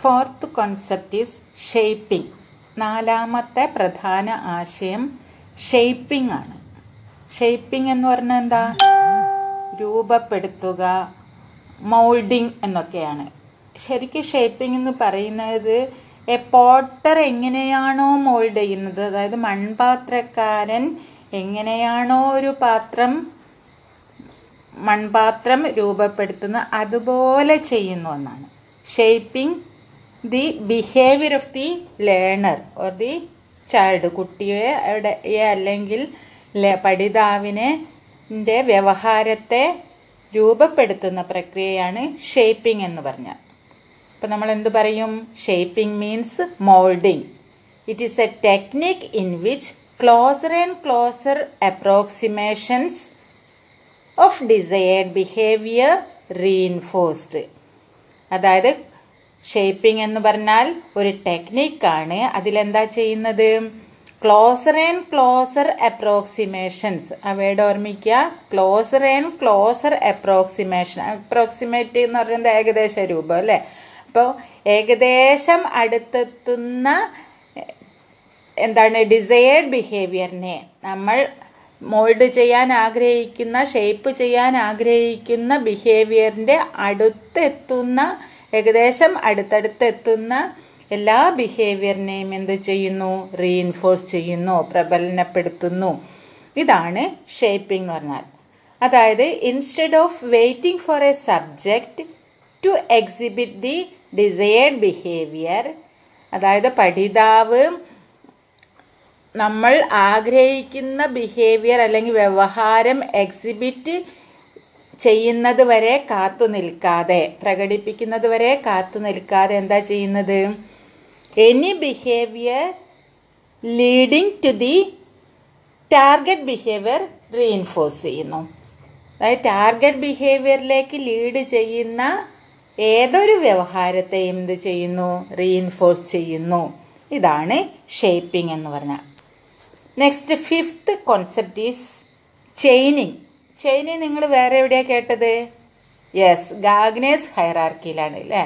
Fourth concept is shaping. നാലാമത്തെ പ്രധാന ആശയം ഷേപ്പിംഗ് ആണ്. ഷേപ്പിംഗ് എന്ന് പറഞ്ഞാൽ എന്താ? രൂപപ്പെടുത്തുക മൗൾഡിങ് എന്നൊക്കെയാണ്. ശരിക്കും ഷേപ്പിംഗ് എന്ന് പറയുന്നത് എ പോട്ടർ എങ്ങനെയാണോ മോൾഡ് ചെയ്യുന്നത് അതായത് മൺപാത്രക്കാരൻ എങ്ങനെയാണോ ഒരു പാത്രം മൺപാത്രം രൂപപ്പെടുത്തുന്നത് അതുപോലെ ചെയ്യുന്നു എന്നാണ് shaping the behaviour of the learner or the child കുട്ടിയെ അവിടെ അല്ലെങ്കിൽ പഠിതാവിനെ വ്യവഹാരത്തെ രൂപപ്പെടുത്തുന്ന പ്രക്രിയയാണ് ഷേപ്പിംഗ് എന്ന് പറഞ്ഞാൽ. അപ്പം നമ്മൾ എന്ത് പറയും? Shaping means moulding it is a technique in which closer and closer approximations of desired behaviour reinforced അതായത് ഷേപ്പിംഗ് എന്ന് പറഞ്ഞാൽ ഒരു ടെക്നിക്കാണ് അതിലെന്താ ചെയ്യുന്നത്? ക്ലോസർ ആൻഡ് ക്ലോസർ അപ്രോക്സിമേഷൻസ് അവയുടെ ഓർമ്മിക്കുക. Closer and closer approximation approximate എന്ന് പറയുന്നത് ഏകദേശ രൂപം അല്ലേ? അപ്പോൾ ഏകദേശം അടുത്തെത്തുന്ന എന്താണ് ഡിസയേർഡ് ബിഹേവിയറിനെ നമ്മൾ മോൾഡ് ചെയ്യാൻ ആഗ്രഹിക്കുന്ന ഷേപ്പ് ചെയ്യാൻ ആഗ്രഹിക്കുന്ന ബിഹേവിയറിന്റെ അടുത്തെത്തുന്ന ഏകദേശം അടുത്തടുത്തെത്തുന്ന എല്ലാ ബിഹേവിയറിനെയും എന്ത് ചെയ്യുന്നു? റീഇൻഫോഴ്സ് ചെയ്യുന്നു പ്രബലനപ്പെടുത്തുന്നു. ഇതാണ് ഷേപ്പിംഗ് എന്ന് പറഞ്ഞാൽ. അതായത് instead of waiting for a subject to exhibit the desired behaviour അതായത് പഠിതാവ് നമ്മൾ ആഗ്രഹിക്കുന്ന ബിഹേവിയർ അല്ലെങ്കിൽ വ്യവഹാരം എക്സിബിറ്റ് ചെയ്യുന്നത് വരെ കാത്തു നിൽക്കാതെ പ്രകടിപ്പിക്കുന്നത് വരെ കാത്തു നിൽക്കാതെ എന്താ ചെയ്യുന്നത്? Any behaviour leading to the target behaviour reinforce ചെയ്യുന്നു. അതായത് ടാർഗറ്റ് ബിഹേവിയറിലേക്ക് ലീഡ് ചെയ്യുന്ന ഏതൊരു വ്യവഹാരത്തെയും എന്ത് ചെയ്യുന്നു? റീഇൻഫോഴ്സ് ചെയ്യുന്നു. ഇതാണ് ഷേപ്പിംഗ് എന്ന് പറഞ്ഞാൽ. Next fifth concept is chaining chaining നിങ്ങൾ വേറെ എവിടെയാണ് കേട്ടത്? യെസ് ഗാഗ്നേസ് ഹൈറാർക്കിയിലാണ് അല്ലേ?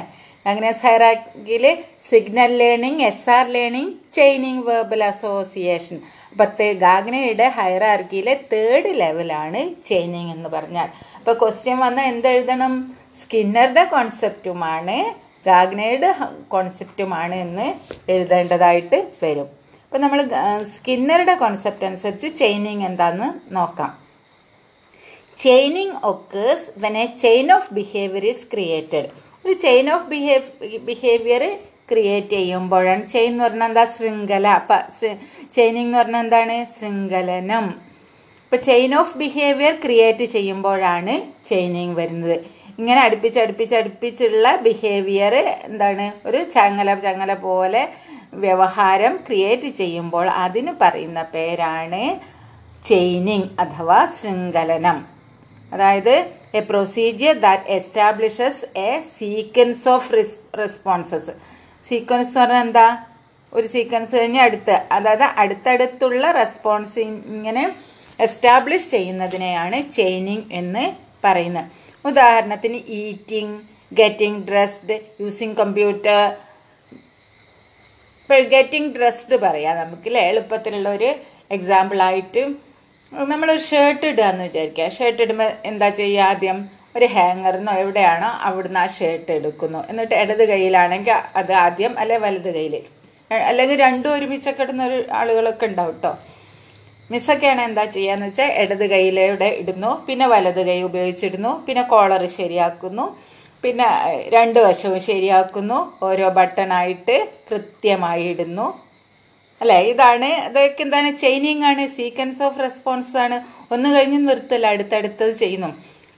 Gagne's ഹൈറാർക്കിയിൽ signal learning S R learning chaining verbal association അപ്പം ഗാഗ്നയുടെ ഹൈറാർക്കിയിലെ തേർഡ് ലെവലാണ് ചെയിനിങ് എന്ന് പറഞ്ഞാൽ. അപ്പോൾ ക്വസ്റ്റ്യൻ വന്നാൽ എന്തെഴുതണം? സ്കിന്നറുടെ കോൺസെപ്റ്റുമാണ് ഗാഗ്നയുടെ കോൺസെപ്റ്റുമാണ് എന്ന് എഴുതേണ്ടതായിട്ട് വരും. അപ്പം നമ്മൾ സ്കിന്നറുടെ കോൺസെപ്റ്റ് അനുസരിച്ച് ചെയിനിങ് എന്താണെന്ന് നോക്കാം. Chaining occurs when a chain of behaviour is created ഒരു chain of behave behaviour create ചെയ്യുമ്പോഴാണ് ചെയിൻ എന്ന് പറഞ്ഞാൽ എന്താ? ശൃംഖല. അപ്പം ചെയിനിങ് എന്ന് പറഞ്ഞാൽ എന്താണ്? ശൃംഖലനം. ഇപ്പം ചെയിൻ ഓഫ് ബിഹേവിയർ ക്രിയേറ്റ് ചെയ്യുമ്പോഴാണ് ചെയിനിങ് വരുന്നത്. ഇങ്ങനെ അടുപ്പിച്ച് അടുപ്പിച്ച് അടുപ്പിച്ചുള്ള ബിഹേവിയർ എന്താണ്? ഒരു ചങ്ങല ചങ്ങല പോലെ വ്യവഹാരം ക്രിയേറ്റ് ചെയ്യുമ്പോൾ അതിന് പറയുന്ന പേരാണ് ചെയിനിങ് അഥവാ ശൃംഖലനം. അതായത് a procedure that establishes a sequence of responses sequence എന്ന് പറഞ്ഞാൽ എന്താ? ഒരു സീക്വൻസ് കഴിഞ്ഞ് അടുത്ത് അതായത് അടുത്തടുത്തുള്ള റെസ്പോൺസ് ഇങ്ങനെ എസ്റ്റാബ്ലിഷ് ചെയ്യുന്നതിനെയാണ് ചെയിനിങ് എന്ന് പറയുന്നത്. ഉദാഹരണത്തിന് eating getting dressed using computer ഇപ്പോൾ ഗെറ്റിംഗ് ഡ്രസ്ഡ് പറയാം നമുക്ക് എളുപ്പത്തിലുള്ള ഒരു എക്സാമ്പിളായിട്ട് നമ്മളൊരു ഷർട്ട് ഇടുക എന്ന് വിചാരിക്കുക. ഷർട്ട് ഇടുമ്പോൾ എന്താ ചെയ്യുക? ആദ്യം ഒരു ഹാങ്ങറിനോ എവിടെയാണോ അവിടുന്ന് ആ ഷർട്ട് എടുക്കുന്നു. എന്നിട്ട് ഇടത് കയ്യിലാണെങ്കിൽ അത് ആദ്യം അല്ലെ വലത് കയ്യിൽ അല്ലെങ്കിൽ രണ്ടും ഒരുമിച്ചൊക്കെ ഇടുന്ന ഒരു ആളുകളൊക്കെ ഉണ്ടാവും കേട്ടോ മിസ്സൊക്കെയാണ് എന്താ ചെയ്യാന്ന് വെച്ചാൽ ഇടത് കയ്യിലൂടെ ഇടുന്നു. പിന്നെ വലത് കൈ ഉപയോഗിച്ചിടുന്നു. പിന്നെ കോളർ ശരിയാക്കുന്നു. പിന്നെ രണ്ട് വശവും ശരിയാക്കുന്നു. ഓരോ ബട്ടണായിട്ട് കൃത്യമായി ഇടുന്നു. അല്ലേ? ഇതാണ് ഇതൊക്കെ എന്താണ്? ചെയിനിങ് ആണ് സീക്വൻസ് ഓഫ് റെസ്പോൺസ് ആണ്. ഒന്ന് കഴിഞ്ഞ് നിർത്തല്ല അടുത്തടുത്തത് ചെയ്യുന്നു.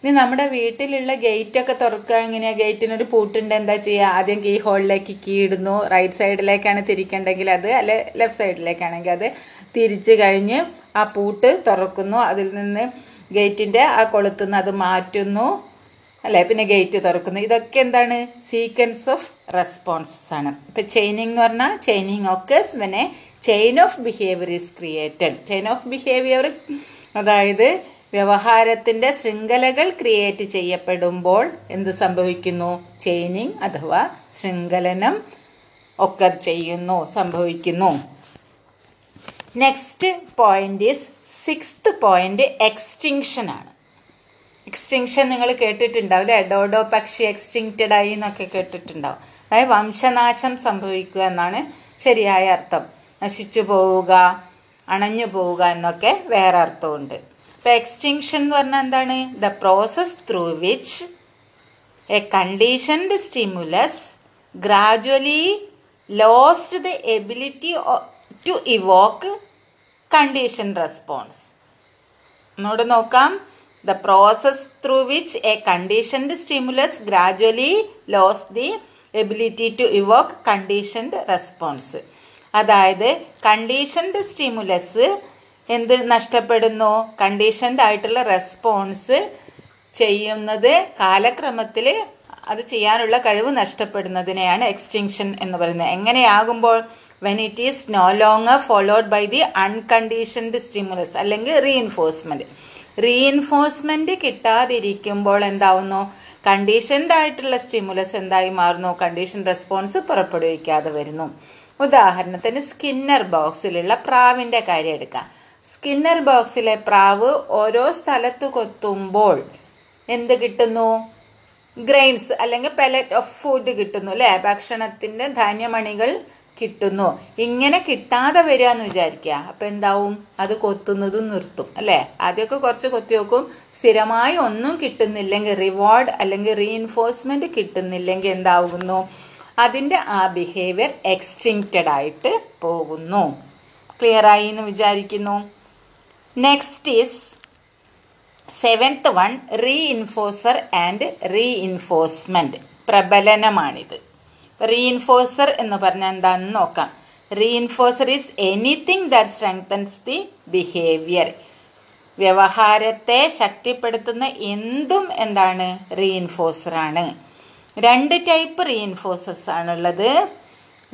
ഇനി നമ്മുടെ വീട്ടിലുള്ള ഗേറ്റ് ഒക്കെ തുറക്കുക എങ്ങനെയാ? ഗേറ്റിനൊരു പൂട്ടുണ്ട്. എന്താ ചെയ്യുക ആദ്യം കീ ഹോളിലേക്ക് കീ ഇടുന്നു. റൈറ്റ് സൈഡിലേക്കാണ് തിരിക്കേണ്ടെങ്കിൽ അത് അല്ലെ ലെഫ്റ്റ് സൈഡിലേക്കാണെങ്കിൽ അത് തിരിച്ചു കഴിഞ്ഞ് ആ പൂട്ട് തുറക്കുന്നു. അതിൽ നിന്ന് ഗേറ്റിന്റെ ആ കൊളുത്തുനിന്ന് അത് മാറ്റുന്നു. അല്ലേ? പിന്നെ ഗേറ്റ് തുറക്കുന്നു. ഇതൊക്കെ എന്താണ്? സീക്വൻസ് ഓഫ് റെസ്പോൺസസ് ആണ്. ഇപ്പൊ ചെയിനിങ് എന്ന് പറഞ്ഞാൽ chaining occur when a chain of behaviour is created chain of behaviour അതായത് വ്യവഹാരത്തിന്റെ ശൃംഖലകൾ ക്രിയേറ്റ് ചെയ്യപ്പെടുമ്പോൾ എന്ത് സംഭവിക്കുന്നു? ചെയിനിങ് അഥവാ ശൃംഖലനം ഒക്കെ ചെയ്യുന്നു സംഭവിക്കുന്നു. Next point is sixth point extinction ആണ്. എക്സ്റ്റിങ്ഷൻ നിങ്ങൾ കേട്ടിട്ടുണ്ടാവും അല്ലേ? ഡോഡോ പക്ഷി എക്സ്റ്റിങ്റ്റഡ് ആയി എന്നൊക്കെ കേട്ടിട്ടുണ്ടാവും. അതായത് വംശനാശം സംഭവിക്കുക എന്നാണ് ശരിയായ അർത്ഥം. നശിച്ചു പോവുക അണഞ്ഞു പോവുക എന്നൊക്കെ വേറെ അർത്ഥമുണ്ട്. ഇപ്പം എക്സ്റ്റിങ്ഷൻ എന്ന് പറഞ്ഞാൽ എന്താണ്? The process through which a conditioned stimulus gradually lost the ability to evoke condition response ഒന്നുകൂടെ നോക്കാം. The process through which a conditioned stimulus gradually lose the ability to evoke conditioned response അതായത് conditioned stimulus എന്ത് നഷ്ടപ്പെടുന്നു? Conditioned ആയിട്ടുള്ള response ചെയ്യുന്നത് കാലക്രമത്തിൽ അത് ചെയ്യാനുള്ള കഴിവ് നഷ്ടപ്പെടുന്നതിനെയാണ് എക്സ്റ്റിങ്ഷൻ എന്ന് പറയുന്നത്. എങ്ങനെയാകുമ്പോൾ? When it is no longer followed by the unconditioned stimulus അല്ലെങ്കിൽ റീഇൻഫോഴ്സ്മെന്റ് റീഇൻഫോഴ്സ്മെന്റ് കിട്ടാതിരിക്കുമ്പോൾ എന്താവുന്നു? കണ്ടീഷൻഡ് ആയിട്ടുള്ള സ്റ്റിമുലസ് എന്തായി മാറുന്നു? കണ്ടീഷൻ റെസ്പോൺസ് പുറപ്പെടുവിക്കാതെ വരുന്നു. ഉദാഹരണത്തിന് സ്കിന്നർ ബോക്സിലുള്ള പ്രാവിന്റെ കാര്യം എടുക്കാം. സ്കിന്നർ ബോക്സിലെ പ്രാവ് ഓരോ സ്ഥലത്ത് കൊത്തുമ്പോൾ എന്ത് കിട്ടുന്നു? ഗ്രെയിൻസ് അല്ലെങ്കിൽ പെലറ്റ് ഓഫ് ഫുഡ് കിട്ടുന്നു അല്ലേ? ഭക്ഷണത്തിന്റെ ധാന്യമണികൾ കിട്ടുന്നു. ഇങ്ങനെ കിട്ടാതെ വരിക എന്ന് വിചാരിക്കുക. അപ്പം എന്താവും? അത് കൊത്തുന്നതും നിർത്തും അല്ലേ? ആദ്യമൊക്കെ കുറച്ച് കൊത്തി നോക്കും. സ്ഥിരമായി ഒന്നും കിട്ടുന്നില്ലെങ്കിൽ റിവാർഡ് അല്ലെങ്കിൽ റീഇൻഫോഴ്സ്മെന്റ് കിട്ടുന്നില്ലെങ്കിൽ എന്താവുന്നു? അതിന്റെ ആ ബിഹേവിയർ എക്സ്റ്റിങ്ക്റ്റഡ് ആയിട്ട് പോകുന്നു. ക്ലിയർ ആയി എന്ന് വിചാരിക്കുന്നു. Next is seventh one reinforcer and reinforcement പ്രബലനമാണിത്. Reinforcer എന്ന് പറഞ്ഞാൽ എന്താണെന്ന് നോക്കാം. Re reinforcer is anything that strengthens the behaviour വ്യവഹാരത്തെ ശക്തിപ്പെടുത്തുന്ന എന്തും എന്താണ്? റീഇൻഫോഴ്സർ ആണ്. രണ്ട് ടൈപ്പ് റീഇൻഫോഴ്സസ് ആണുള്ളത്.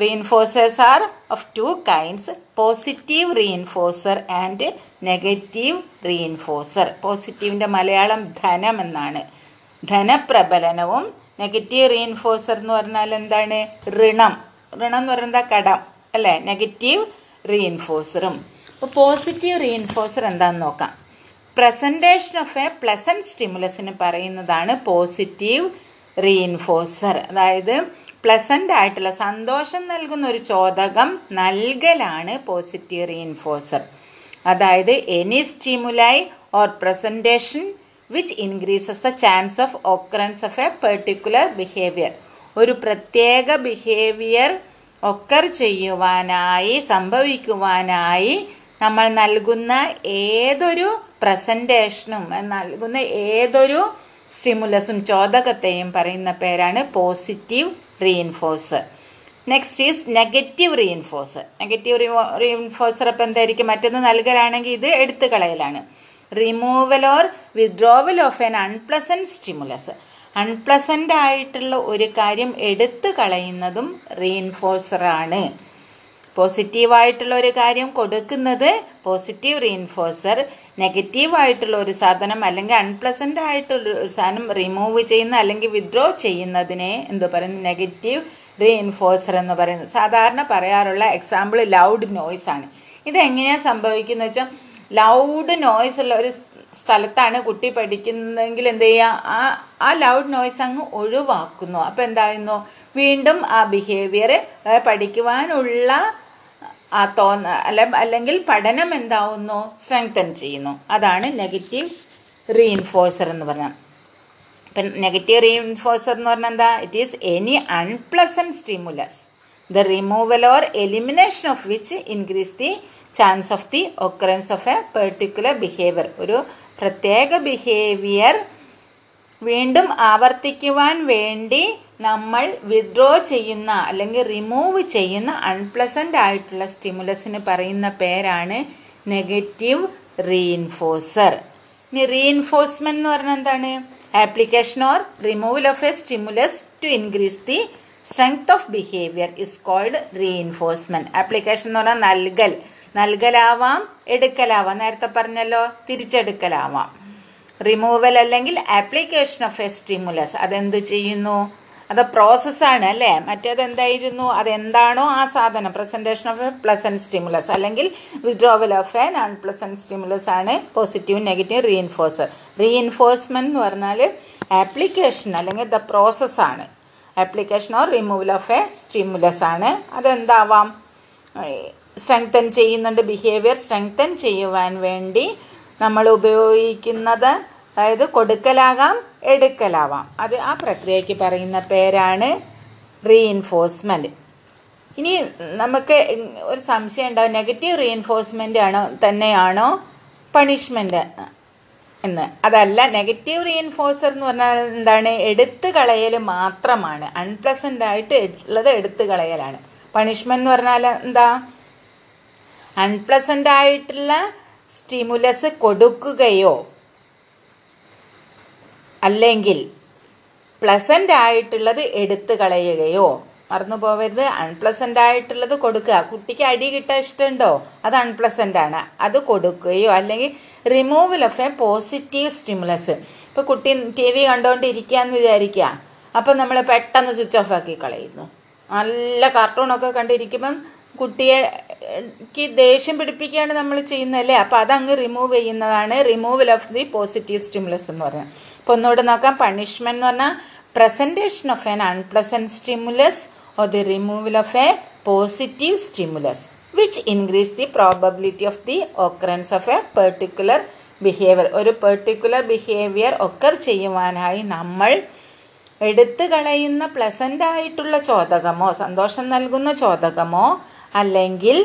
Reinforcers are of two kinds positive reinforcer and negative reinforcer പോസിറ്റീവിന്റെ Malayalam ധനം എന്നാണ്. ധനപ്രബലനവും നെഗറ്റീവ് റീഇൻഫോഴ്സർ എന്ന് പറഞ്ഞാൽ എന്താണ്? ഋണം. ഋണം എന്ന് പറയുന്നത് കടം. അല്ലേ? നെഗറ്റീവ് റീഇൻഫോഴ്സറും അപ്പോൾ പോസിറ്റീവ് റീഇൻഫോഴ്സർ എന്താണെന്ന് നോക്കാം. പ്രസന്റേഷൻ ഓഫ് എ പ്ലസന്റ് സ്റ്റിമുലസിന് പറയുന്നതാണ് പോസിറ്റീവ് റീഇൻഫോഴ്സർ അതായത് പ്ലസന്റ് ആയിട്ടുള്ള സന്തോഷം നൽകുന്ന ഒരു ചോദകം നൽകലാണ് പോസിറ്റീവ് റീഇൻഫോഴ്സർ അതായത് any stimuli or presentation which increases the chance of occurrence of a particular behaviour ഒരു പ്രത്യേക ബിഹേവിയർ ഒക്കർ ചെയ്യുവാനായി സംഭവിക്കുവാനായി നമ്മൾ നൽകുന്ന ഏതൊരു പ്രസന്റേഷനും നൽകുന്ന ഏതൊരു സ്റ്റിമുലസും ചോദകത്തെയും പറയുന്ന പേരാണ് positive reinforce next is negative reinforce negative reinforcer അപ്പം എന്തായിരിക്കും? മറ്റൊന്ന് നൽകലാണെങ്കിൽ ഇത് എടുത്തു കളയലാണ് removal or withdrawal of an unpleasant stimulus unpleasant ആയിട്ടുള്ള ഒരു കാര്യം എടുത്തു കളയുന്നതും റീഇൻഫോഴ്സറാണ് പോസിറ്റീവായിട്ടുള്ള ഒരു കാര്യം കൊടുക്കുന്നത് പോസിറ്റീവ് റീഇൻഫോഴ്സർ നെഗറ്റീവ് ആയിട്ടുള്ള ഒരു സാധനം അല്ലെങ്കിൽ അൺപ്ലസന്റ് ആയിട്ടുള്ള ഒരു സാധനം റിമൂവ് ചെയ്യുന്ന അല്ലെങ്കിൽ വിഡ്രോ ചെയ്യുന്നതിനെ എന്ത് പറയുന്നു? നെഗറ്റീവ് റീഇൻഫോഴ്സർ എന്ന് പറയുന്നത് സാധാരണ പറയാറുള്ള എക്സാമ്പിൾ ലൗഡ് നോയ്സ് ആണ്. ഇത് എങ്ങനെയാ സംഭവിക്കുന്നത് വെച്ചാൽ ലൗഡ് നോയ്സ് ഉള്ള ഒരു സ്ഥലത്താണ് കുട്ടി പഠിക്കുന്നതെങ്കിൽ എന്ത് ചെയ്യുക? ആ ആ ലൗഡ് നോയ്സ് അങ്ങ് ഒഴിവാക്കുന്നു. അപ്പോൾ എന്തായിരുന്നു വീണ്ടും ആ ബിഹേവിയർ പഠിക്കുവാനുള്ള തോന്ന അല്ല അല്ലെങ്കിൽ പഠനം എന്താവുന്നു? സ്ട്രെങ്തൻ ചെയ്യുന്നു. അതാണ് നെഗറ്റീവ് റീഇൻഫോഴ്സർ എന്ന് പറഞ്ഞാൽ ഇപ്പം നെഗറ്റീവ് റീഇൻഫോഴ്സർ എന്ന് പറഞ്ഞാൽ എന്താ? It is any unpleasant stimulus the removal or elimination of which increase the chance of the occurrence of a particular behaviour ഒരു പ്രത്യേക ബിഹേവിയർ വീണ്ടും ആവർത്തിക്കുവാൻ വേണ്ടി നമ്മൾ വിഡ്രോ ചെയ്യുന്ന അല്ലെങ്കിൽ റിമൂവ് ചെയ്യുന്ന അൺപ്ലസന്റ് ആയിട്ടുള്ള സ്റ്റിമുലസിന് പറയുന്ന പേരാണ് നെഗറ്റീവ് റീഇൻഫോഴ്സർ ഇനി റീഇൻഫോഴ്സ്മെന്റ് എന്ന് പറഞ്ഞാൽ എന്താണ്? Application or removal of a stimulus to increase the strength of behaviour is called reinforcement application എന്ന് പറഞ്ഞാൽ നൽകൽ. നൽകലാവാം എടുക്കലാവാം. നേരത്തെ പറഞ്ഞല്ലോ തിരിച്ചെടുക്കലാവാം. റിമൂവൽ അല്ലെങ്കിൽ ആപ്ലിക്കേഷൻ ഓഫ് എ സ്റ്റിമുലസ് അതെന്ത് ചെയ്യുന്നു? അത് പ്രോസസ്സാണ് അല്ലേ? മറ്റേത് എന്തായിരുന്നു? അതെന്താണോ ആ സാധനം? Presentation of a pleasant stimulus അല്ലെങ്കിൽ withdrawal of a non pleasant stimulus ആണ് പോസിറ്റീവ് നെഗറ്റീവ് റീഇൻഫോഴ്സർ റീഇൻഫോഴ്സ്മെന്റ് എന്ന് പറഞ്ഞാൽ ആപ്ലിക്കേഷൻ അല്ലെങ്കിൽ ദ പ്രോസസ്സാണ് application or removal of a stimulus ആണ്. അതെന്താവാം? സ്ട്രെങ്തൻ ചെയ്യുന്നുണ്ട്. ബിഹേവിയർ സ്ട്രെങ്തൻ ചെയ്യുവാൻ വേണ്ടി നമ്മൾ ഉപയോഗിക്കുന്നത് അതായത് കൊടുക്കലാകാം എടുക്കലാവാം. അത് ആ പ്രക്രിയയ്ക്ക് പറയുന്ന പേരാണ് റീഇൻഫോഴ്സ്മെന്റ് ഇനി നമുക്ക് ഒരു സംശയം ഉണ്ടാവും നെഗറ്റീവ് റീഇൻഫോഴ്സ്മെന്റ് ആണോ തന്നെയാണോ പണിഷ്മെന്റ് എന്ന്. അതല്ല നെഗറ്റീവ് റീഇൻഫോഴ്സർ എന്ന് പറഞ്ഞാൽ എന്താണ്? എടുത്തു കളയൽ മാത്രമാണ്. അൺപ്ലസന്റ് ആയിട്ട് ഉള്ളത് എടുത്തു കളയലാണ്. പണിഷ്മെന്റ് എന്ന് പറഞ്ഞാൽ എന്താ? അൺപ്ലസന്റ് ആയിട്ടുള്ള സ്റ്റിമുലസ് കൊടുക്കുകയോ അല്ലെങ്കിൽ പ്ലസന്റ് ആയിട്ടുള്ളത് എടുത്തു കളയുകയോ മറന്നു പോവരുത്. അൺപ്ലസന്റ് ആയിട്ടുള്ളത് കൊടുക്കുക. കുട്ടിക്ക് അടി കിട്ടാൻ ഇഷ്ടമുണ്ടോ? അത് അൺപ്ലസന്റ് ആണ്. അത് കൊടുക്കുകയോ അല്ലെങ്കിൽ removal of a positive stimulus ഇപ്പോൾ കുട്ടി ടി വി കണ്ടുകൊണ്ടിരിക്കുകയെന്ന് വിചാരിക്കുക. അപ്പം നമ്മൾ പെട്ടെന്ന് സ്വിച്ച് ഓഫ് ആക്കി കളയുന്നു. നല്ല കാർട്ടൂണൊക്കെ കണ്ടിരിക്കുമ്പം കുട്ടിയെക്ക് ദേഷ്യം പിടിപ്പിക്കുകയാണ് നമ്മൾ ചെയ്യുന്നതല്ലേ? അപ്പോൾ അതങ്ങ് റിമൂവ് ചെയ്യുന്നതാണ് removal of the positive stimulus എന്ന് പറയുന്നത് അപ്പോൾ ഒന്നുകൂടെ നോക്കാം. പണിഷ്മെന്റ് എന്ന് പറഞ്ഞാൽ presentation of an unpleasant stimulus or the removal of a positive stimulus which increase the probability of the occurrence of a particular behaviour ഒരു പെർട്ടിക്കുലർ ബിഹേവിയർ ഒക്കർ ചെയ്യുവാനായി നമ്മൾ എടുത്തു കളയുന്ന പ്ലസന്റ് ആയിട്ടുള്ള ചോദകമോ സന്തോഷം നൽകുന്ന ചോദകമോ അല്ലെങ്കിൽ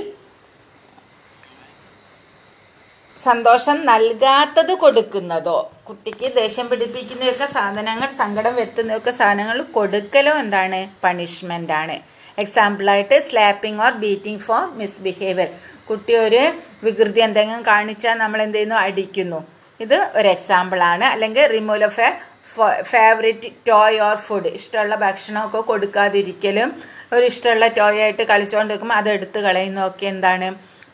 സന്തോഷം നൽകാത്തത് കൊടുക്കുന്നതോ. കുട്ടിക്ക് ദേഷ്യം പിടിപ്പിക്കുന്നതൊക്കെ സാധനങ്ങൾ സങ്കടം വരുത്തുന്നതൊക്കെ സാധനങ്ങൾ കൊടുക്കലോ എന്താണ്? പണിഷ്മെന്റ് ആണ്. എക്സാമ്പിളായിട്ട് slapping or beating for misbehaviour കുട്ടി ഒരു വികൃതി എന്തെങ്കിലും കാണിച്ചാൽ നമ്മൾ എന്ത് ചെയ്യുന്നു? അടിക്കുന്നു. ഇത് ഒരു എക്സാമ്പിളാണ് അല്ലെങ്കിൽ removal of a favourite toy or food ഇഷ്ടമുള്ള ഭക്ഷണമൊക്കെ കൊടുക്കാതിരിക്കലും ഒരു ഇഷ്ടമുള്ള ടോയ് ആയിട്ട് കളിച്ചുകൊണ്ടിരിക്കുമ്പോൾ അത് എടുത്ത് കളയുന്നതൊക്കെ എന്താണ്?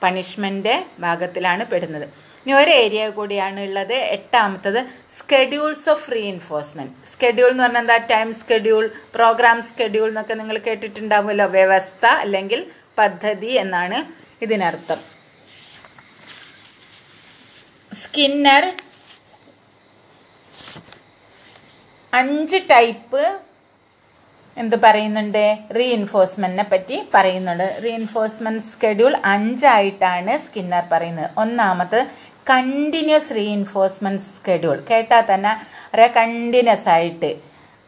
പണിഷ്മെന്റ് ഭാഗത്തിലാണ് പെടുന്നത്. ഇനി ഒരു ഏരിയ കൂടിയാണ് ഉള്ളത് എട്ടാമത്തത് സ്കെഡ്യൂൾസ് ഓഫ് റീഇൻഫോഴ്സ്മെന്റ് സ്കെഡ്യൂൾ എന്ന് പറഞ്ഞാൽ എന്താ? ടൈം സ്കെഡ്യൂൾ പ്രോഗ്രാം സ്കെഡ്യൂൾ എന്നൊക്കെ നിങ്ങൾ കേട്ടിട്ടുണ്ടാവുമല്ലോ. വ്യവസ്ഥ അല്ലെങ്കിൽ പദ്ധതി എന്നാണ് ഇതിനർത്ഥം. സ്കിന്നർ അഞ്ച് ടൈപ്പ് എന്ത് പറയുന്നുണ്ട്? റീഇൻഫോഴ്സ്മെന്റിനെ പറ്റി പറയുന്നുണ്ട്. റീഇൻഫോഴ്സ്മെന്റ് സ്കെഡ്യൂൾ അഞ്ചായിട്ടാണ് സ്കിന്നർ പറയുന്നത്. ഒന്നാമത് കണ്ടിന്യൂസ് റീഇൻഫോഴ്സ്മെന്റ് സ്കെഡ്യൂൾ കേട്ടാൽ തന്നെ ഒരേ കണ്ടിന്യൂസ് ആയിട്ട്.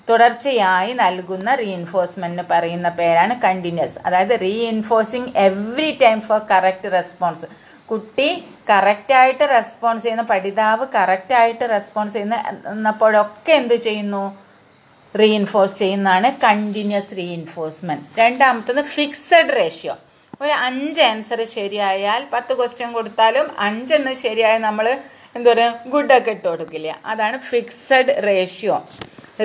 തുടർച്ചയായി നൽകുന്ന റീഇൻഫോഴ്സ്മെന്റിന് പറയുന്ന പേരാണ് കണ്ടിന്യൂസ് അതായത് reinforcing every time for correct response കുട്ടി കറക്റ്റായിട്ട് റെസ്പോൺസ് ചെയ്യുന്ന പഠിതാവ് കറക്റ്റായിട്ട് റെസ്പോൺസ് ചെയ്യുന്നപ്പോഴൊക്കെ എന്ത് ചെയ്യുന്നു? റീഇൻഫോഴ്സ് ചെയ്യുന്നതാണ് കണ്ടിന്യൂസ് റീഇൻഫോഴ്സ്മെന്റ് രണ്ടാമത്തത് ഫിക്സഡ് റേഷ്യോ ഒരു അഞ്ച് ആൻസർ ശരിയായാൽ പത്ത് ക്വസ്റ്റ്യൻ കൊടുത്താലും അഞ്ചെണ്ണം ശരിയായാൽ നമ്മൾ എന്താ പറയുക ഗുഡൊക്കെ ഇട്ട് കൊടുക്കില്ല. അതാണ് fixed ratio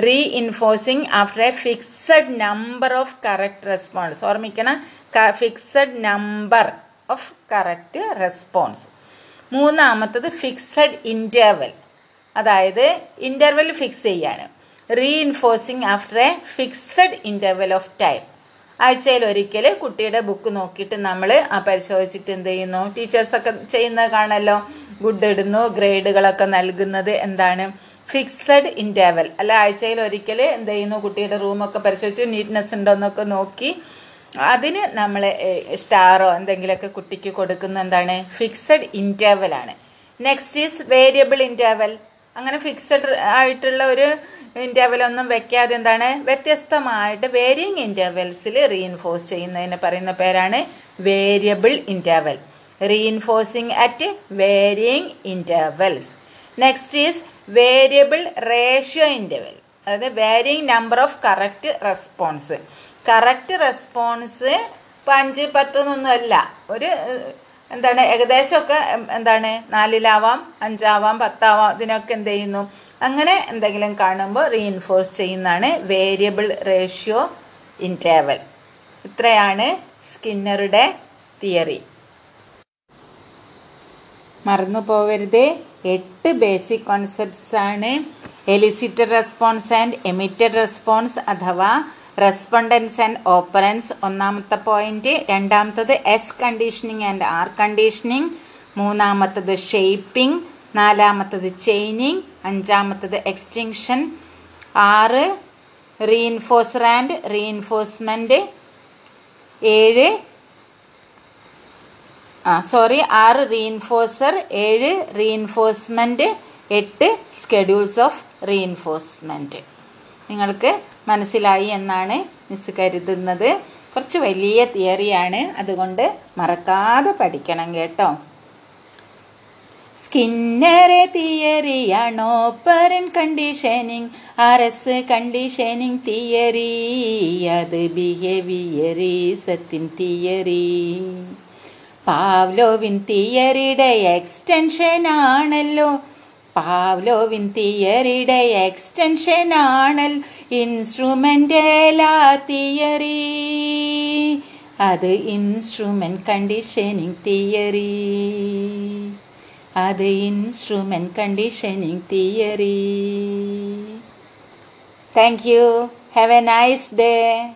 reinforcing after a fixed number of correct response ഓർമ്മിക്കണം fixed number of correct response മൂന്നാമത്തത് ഫിക്സഡ് ഇന്റർവൽ അതായത് ഇന്റർവൽ ഫിക്സ് ചെയ്യാണ്. Reinforcing after a fixed interval of time ആഴ്ചയിൽ ഒരിക്കൽ കുട്ടിയുടെ ബുക്ക് നോക്കിയിട്ട് നമ്മൾ ആ പരിശോധിച്ചിട്ട് എന്ത് ചെയ്യുന്നു? ടീച്ചേഴ്സൊക്കെ ചെയ്യുന്നത് കാണല്ലോ ഗുഡ് ഇടുന്നു ഗ്രേഡുകളൊക്കെ നൽകുന്നത് എന്താണ്? ഫിക്സഡ് ഇന്റർവൽ അല്ല ആഴ്ചയിൽ ഒരിക്കൽ എന്ത് ചെയ്യുന്നു? കുട്ടിയുടെ റൂമൊക്കെ പരിശോധിച്ച് നീറ്റ്നെസ് ഉണ്ടോ എന്നൊക്കെ നോക്കി അതിന് നമ്മൾ സ്റ്റാറോ എന്തെങ്കിലുമൊക്കെ കുട്ടിക്ക് കൊടുക്കുന്ന എന്താണ്? ഫിക്സഡ് ഇന്റർവൽ ആണ്. നെക്സ്റ്റ് ഈസ് വേരിയബിൾ ഇന്റർവൽ അങ്ങനെ ഫിക്സഡ് ആയിട്ടുള്ള ഒരു ഇന്റർവൽ ഒന്നും വെക്കാതെ എന്താണ്? വ്യത്യസ്തമായിട്ട് വേരിയിങ് ഇന്റർവെൽസിൽ റീഇൻഫോഴ്സ് ചെയ്യുന്നതിന് പറയുന്ന പേരാണ് variable interval reinforcing at varying intervals next is variable ratio interval അതായത് varying number of correct response correct response ഇപ്പം അഞ്ച് പത്ത് എന്നൊന്നുമല്ല ഒരു എന്താണ്? ഏകദേശമൊക്കെ എന്താണ്? നാലിലാവാം അഞ്ചാവാം പത്താവാം ഇതിനൊക്കെ എന്ത് ചെയ്യുന്നു? അങ്ങനെ എന്തെങ്കിലും കാണുമ്പോൾ റീഇൻഫോഴ്സ് ചെയ്യുന്നതാണ് വേരിയബിൾ റേഷ്യോ ഇന്റേവൽ ഇത്രയാണ് സ്കിന്നറുടെ തിയറി മറന്നു പോവരുത്. എട്ട് ബേസിക് കോൺസെപ്റ്റ്സ് ആണ്. Elicited response and emitted response അഥവാ റെസ്പോണ്ടൻസ് ആൻഡ് ഓപ്പറൻസ് ഒന്നാമത്തെ പോയിന്റ് രണ്ടാമത്തത് S conditioning and R conditioning മൂന്നാമത്തത് ഷേപ്പിംഗ് നാലാമത്തത് ചെയിനിങ് അഞ്ചാമത്തത് എക്സ്റ്റിങ്ഷൻ ആറ് റീഇൻഫോഴ്സർ ആൻഡ് റീഇൻഫോഴ്സ്മെന്റ് ഏഴ് ആ സോറി ആറ് റീഇൻഫോഴ്സർ ഏഴ് റീഇൻഫോഴ്സ്മെന്റ് എട്ട് സ്കെഡ്യൂൾസ് ഓഫ് റീഇൻഫോഴ്സ്മെന്റ് നിങ്ങൾക്ക് മനസ്സിലായി എന്നാണ് മിസ് കരുതുന്നത്. കുറച്ച് വലിയ തിയറിയാണ് അതുകൊണ്ട് മറക്കാതെ പഠിക്കണം കേട്ടോ. സ്കിന്നറെ തിയറിയാണോ? Operant conditioning S conditioning theory. അത് ബിഹേവിയറിസത്തിൻ തിയറി. പാവ്ലോവിൻ തിയറിയുടെ എക്സ്റ്റൻഷൻ ആണല്ലോ പാവ്ലോവിൻ തിയറിയുടെ എക്സ്റ്റൻഷൻ ആണൽ ഇൻസ്ട്രുമെന്റല തിയറി. അത് instrument conditioning theory. are the instrument conditioning theory. Thank you. Have a nice day.